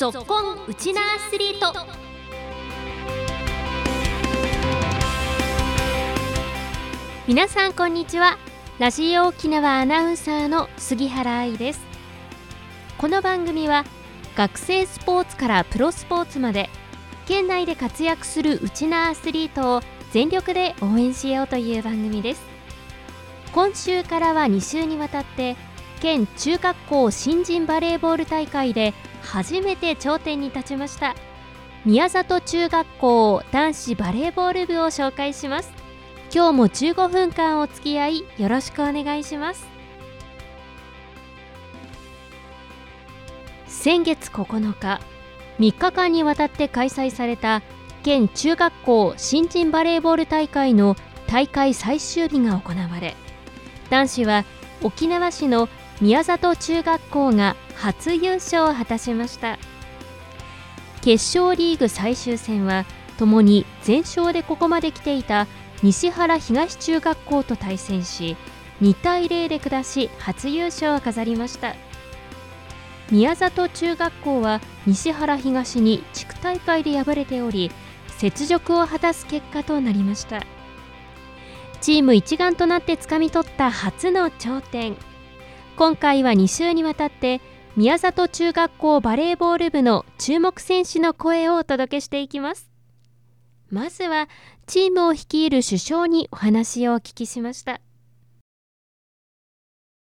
ぞっこんウチナアスリート。皆さんこんにちは。ラジオ沖縄アナウンサーの杉原愛です。この番組は学生スポーツからプロスポーツまで県内で活躍するウチナアスリートを全力で応援しようという番組です。今週からは2週にわたって県中学校新人バレーボール大会で初めて頂点に立ちました。宮里中学校男子バレーボール部を紹介します。今日も15分間お付き合いよろしくお願いします。先月9日3日間にわたって開催された県中学校新人バレーボール大会の大会最終日が行われ男子は沖縄市の宮里中学校が初優勝を果たしました。決勝リーグ最終戦はともに全勝でここまで来ていた西原東中学校と対戦し2対0で下し初優勝を飾りました。宮里中学校は西原東に地区大会で敗れており雪辱を果たす結果となりました。チーム一丸となってつかみ取った初の頂点。今回は2週にわたって宮里中学校バレーボール部の注目選手の声をお届けしていきます。まずはチームを率いる首相にお話をお聞きしました。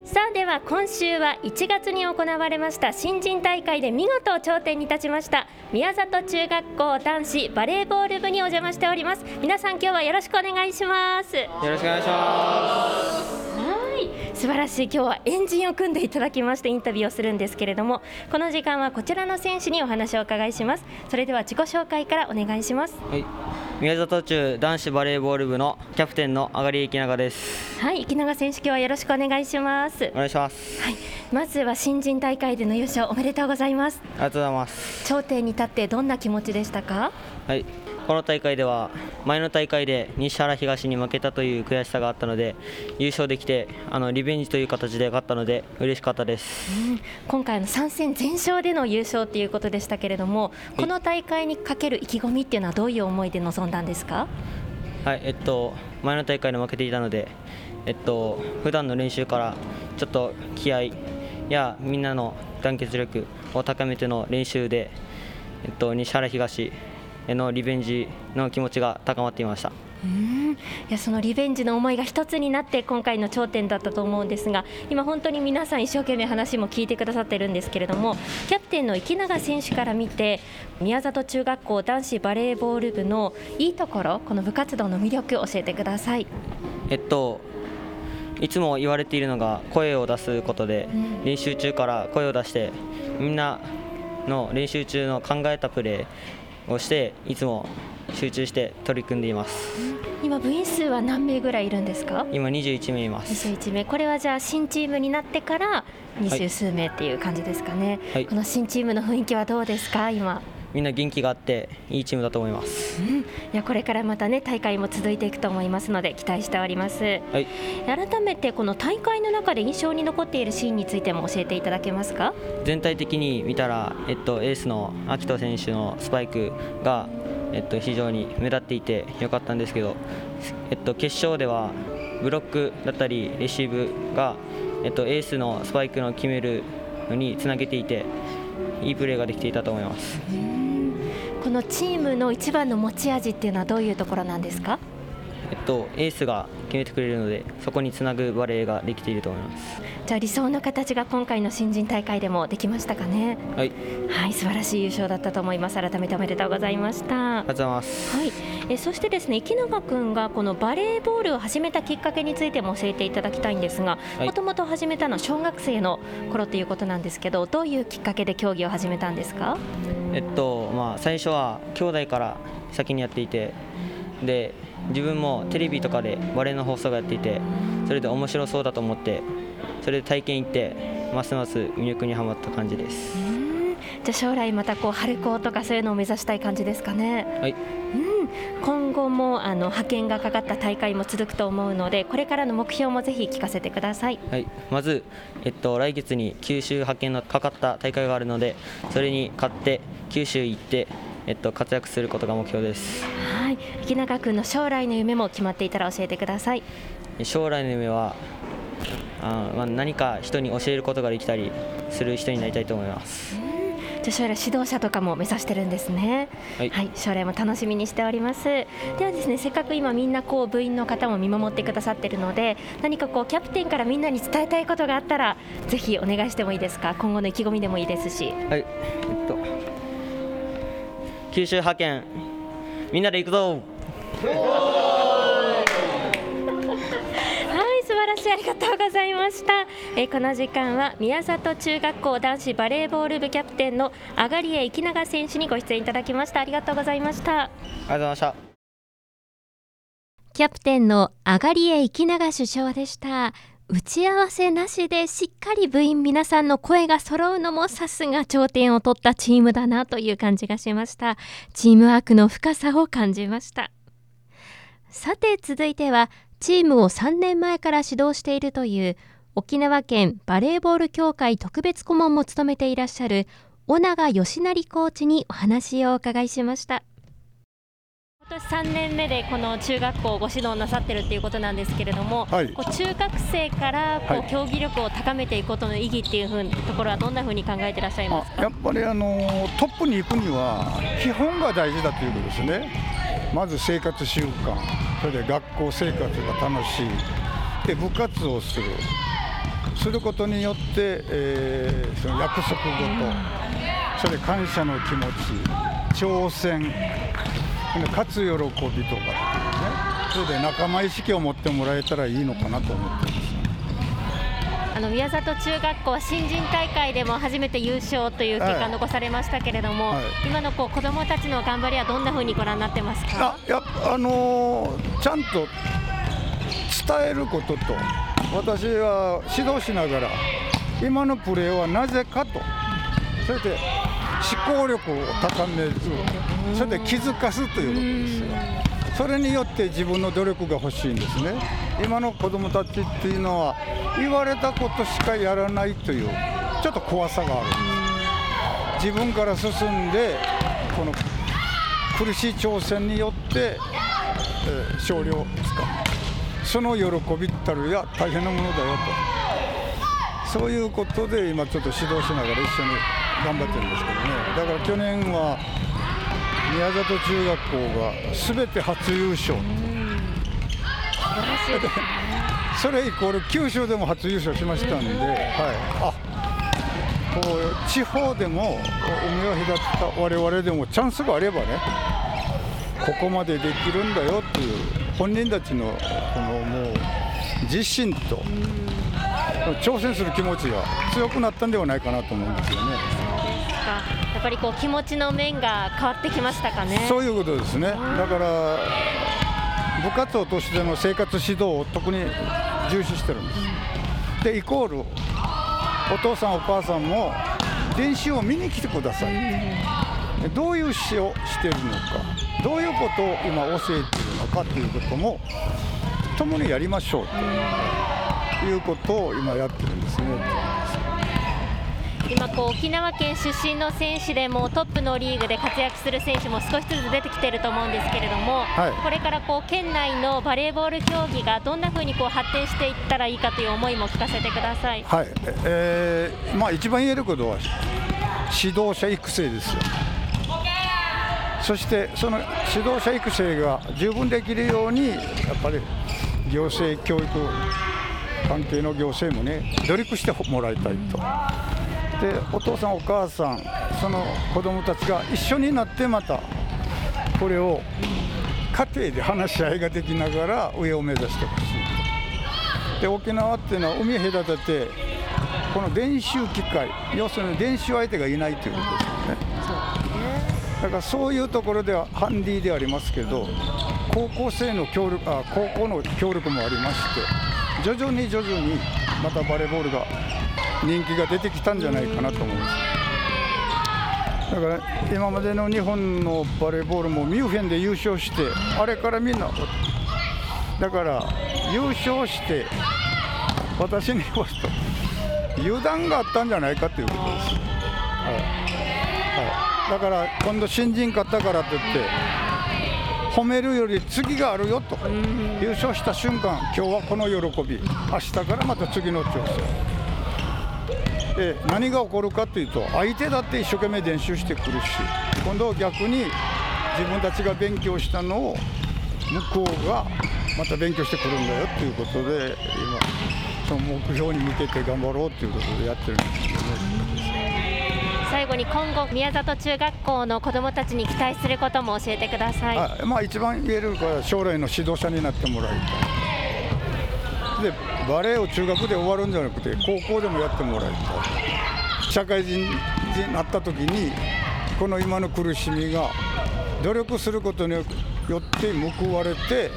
さあでは今週は1月に行われました新人大会で見事頂点に立ちました。宮里中学校男子バレーボール部にお邪魔しております。皆さん今日はよろしくお願いします。よろしくお願いします。はい素晴らしい。今日はエンジンを組んでいただきましてインタビューをするんですけれどもこの時間はこちらの選手にお話をお伺いします。それでは自己紹介からお願いします。はい。宮里中男子バレーボール部のキャプテンの上がり池永です。はい池永選手今日はよろしくお願いします。お願いします。はいまずは新人大会での優勝おめでとうございます。ありがとうございます。頂点に立ってどんな気持ちでしたか？はいこの大会では前の大会で西原東に負けたという悔しさがあったので優勝できてあのリベンジという形で勝ったので嬉しかったです、うん、今回の3戦全勝での優勝ということでしたけれどもこの大会にかける意気込みっていうのはどういう思いで臨んだんですか？はいえっと前の大会で負けていたのでえっと普段の練習からちょっと気合やみんなの団結力を高めての練習でえっと西原東へのリベンジの気持ちが高まっていましたうんいやそのリベンジの思いが一つになって今回の頂点だったと思うんですが今、本当に皆さん一生懸命話も聞いてくださってるんですけれどもキャプテンの池永選手から見て宮里中学校男子バレーボール部のいいところこの部活動の魅力教えてください。えっといつも言われているのが声を出すことで、練習中から声を出してみんなの練習中の考えたプレーをしていつも集中して取り組んでいます。今部員数は何名ぐらいいるんですか？今21名います。21名。これはじゃあ新チームになってから二十数名っていう感じですかね、はい、この新チームの雰囲気はどうですか？今みんな元気があっていいチームだと思います、うん、いやこれからまたね大会も続いていくと思いますので期待しております、はい、改めてこの大会の中で印象に残っているシーンについても教えていただけますか？全体的に見たら、えっと、エースの秋人選手のスパイクが、えっと、非常に目立っていてよかったんですけど、えっと、決勝ではブロックだったりレシーブが、えっと、エースのスパイクの決めるのにつなげていていいプレーができていたと思います。このチームの一番の持ち味っていうのはどういうところなんですか？えっと、エースが決めてくれるのでそこにつなぐバレーができていると思います。じゃあ理想の形が今回の新人大会でもできましたかね？はい、はい、素晴らしい優勝だったと思います。改めておめでとうございました。ありがとうございます、はい、えそしてですね池永君がこのバレーボールを始めたきっかけについても教えていただきたいんですがもともと始めたのは小学生の頃ということなんですけどどういうきっかけで競技を始めたんですか？えっとまあ最初は兄弟から先にやっていてで自分もテレビとかでバレーの放送がやっていてそれで面白そうだと思ってそれで体験行ってますます魅力にはまった感じです。じゃ将来またこう春高とかそういうのを目指したい感じですかね。はい。うん、今後もあの派遣がかかった大会も続くと思うので、これからの目標もぜひ聞かせてください。はい。まずえっと来月に九州派遣のかかった大会があるので、それに勝って九州行って。えっと、活躍することが目標です。はい、池永君の将来の夢も決まっていたら教えてください。将来の夢はあ、まあ、何か人に教えることができたりする人になりたいと思います。じゃ将来指導者とかも目指してるんですね、はい、はい、将来も楽しみにしております。ではですねせっかく今みんなこう部員の方も見守ってくださってるので何かこうキャプテンからみんなに伝えたいことがあったらぜひお願いしてもいいですか？今後の意気込みでもいいですし。はい。えっと九州派遣みんなで行くぞありがとうございました、えー、この時間は宮里中学校男子バレーボール部キャプテンのあがりえ生永選手にご出演いただきました。ありがとうございました。ありがとうございました。キャプテンのあがりえ生永首相でした。打ち合わせなしでしっかり部員皆さんの声が揃うのもさすが頂点を取ったチームだなという感じがしました。チームワークの深さを感じました。さて続いてはチームを3年前から指導しているという沖縄県バレーボール協会特別顧問も務めていらっしゃる尾長義成コーチにお話をお伺いしました。今年3年目でこの中学校をご指導なさってるっていうことなんですけれども、はい、こう中学生からこう競技力を高めていくことの意義っていうふうなところはどんなふうに考えていらっしゃいますやっぱりあのトップに行くには基本が大事だということですね。まず生活習慣。それで学校生活が楽しい。で部活をする。することによって、えー、その約束事。それ感謝の気持ち。挑戦。勝つ喜びとかね。それで仲間意識を持ってもらえたらいいのかなと思って。の宮里中学校は新人大会でも初めて優勝という結果を残されましたけれども、はい。はい、今のこう子どもたちの頑張りはどんなふうにご覧になってますか？やあのー、ちゃんと伝えることと私は指導しながら今のプレーはなぜかとそれで思考力を高めるそれで気づかすということですよ。それによって自分の努力が欲しいんですね。今の子どもたちっていうのは言われたことしかやらないというちょっと怖さがあるんです。自分から進んでこの苦しい挑戦によって、えー、勝利をつかその喜びったるや大変なものだよと。そういうことで今ちょっと指導しながら一緒に頑張ってるんですけどね。だから去年は宮里中学校がすべて初優勝。それイコール九州でも初優勝しましたんで、はい、あこう地方でも海を隔った我々でもチャンスがあればねここまでできるんだよっていう本人たちのこのもう自信と挑戦する気持ちが強くなったんではないかなと思うんですよね。やっぱりこう気持ちの面が変わってきましたかね。そういうことですね。だから部活動としての生活指導を特に重視してるんです、でイコールお父さんお母さんも練習を見に来てください、どういう指導をしているのかどういうことを今教えているのかということも共にやりましょうということを今やってるんですね。今こう沖縄県出身の選手でもトップのリーグで活躍する選手も少しずつ出てきていると思うんですけれども、はい、これからこう県内のバレーボール競技がどんなふうにこう発展していったらいいかという思いも聞かせてください、はいえーまあ、一番言えることは指導者育成ですよ。そしてその指導者育成が十分できるようにやっぱり行政教育関係の行政もね努力してもらいたいと。でお父さんお母さんその子供たちが一緒になってまたこれを家庭で話し合いができながら上を目指してほしいで沖縄っていうのは海隔ててこの練習機会要するに練習相手がいないということですよね。だからそういうところではハンディでありますけど高校生の協力あ高校の協力もありまして徐々に徐々にまたバレーボールが人気が出てきたんじゃないかなと思います。だから今までの日本のバレーボールもミュンヘンで優勝してあれからみんなだから優勝して私に言わすと油断があったんじゃないかということです、はい。はい、だから今度新人勝ったからといって褒めるより次があるよと優勝した瞬間今日はこの喜び。明日からまた次の挑戦。で何が起こるかというと相手だって一生懸命練習してくるし今度は逆に自分たちが勉強したのを向こうがまた勉強してくるんだよということで今その目標に向けて頑張ろうということでやってるんですけどね。最後に今後宮里中学校の子どもたちに期待することも教えてください。あまあ一番言えるのは将来の指導者になってもらいたい。でバレエを中学で終わるんじゃなくて高校でもやってもらいた。い社会人になった時にこの今の苦しみが努力することによって報われて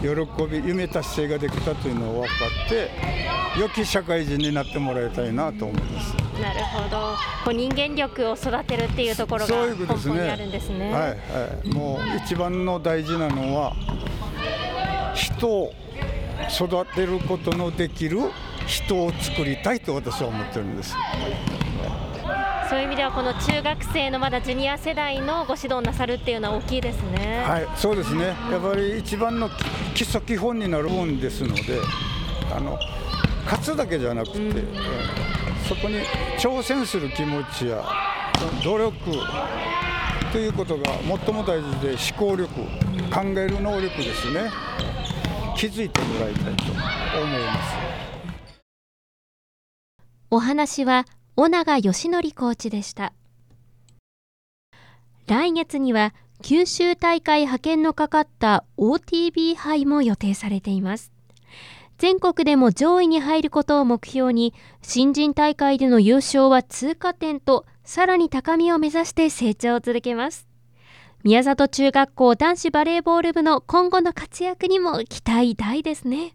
喜び夢達成ができたというのを分かって良き社会人になってもらいたいなと思います。なるほど。こう人間力を育てるっていうところが根本にあるんですね、ね、はいはい、もう一番の大事なのは人を育てることのできる人を作りたいと私は思ってるんです。そういう意味ではこの中学生のまだジュニア世代のご指導なさるっていうのは大きいですね。はいそうですね。やっぱり一番の基礎基本になるもんですのであの勝つだけじゃなくて、うん、そこに挑戦する気持ちや努力ということが最も大事で思考力考える能力ですね気づいてもらいたいと思います。お話は尾長義則コーチでした。来月には九州大会派遣のかかった OTB 杯も予定されています。全国でも上位に入ることを目標に新人大会での優勝は通過点とさらに高みを目指して成長を続けます。宮里中学校男子バレーボール部の今後の活躍にも期待大ですね。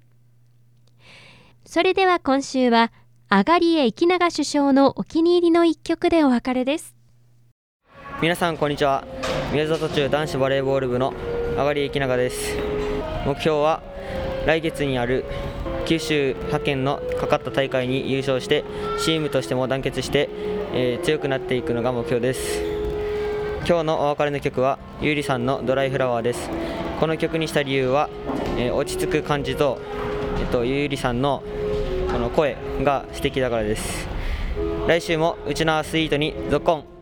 それでは今週はあがりえ生永首相のお気に入りの一曲でお別れです。皆さんこんにちは。宮里中男子バレーボール部のあがりえ生永です。目標は来月にある九州派遣のかかった大会に優勝してチームとしても団結して、えー、強くなっていくのが目標です。今日のお別れの曲はゆうりさんの「ドライフラワー」です。この曲にした理由は、えー、落ち着く感じと、えっと、ゆうりさんのこの声が素敵だからです。来週もうちのアスイートにゾッコン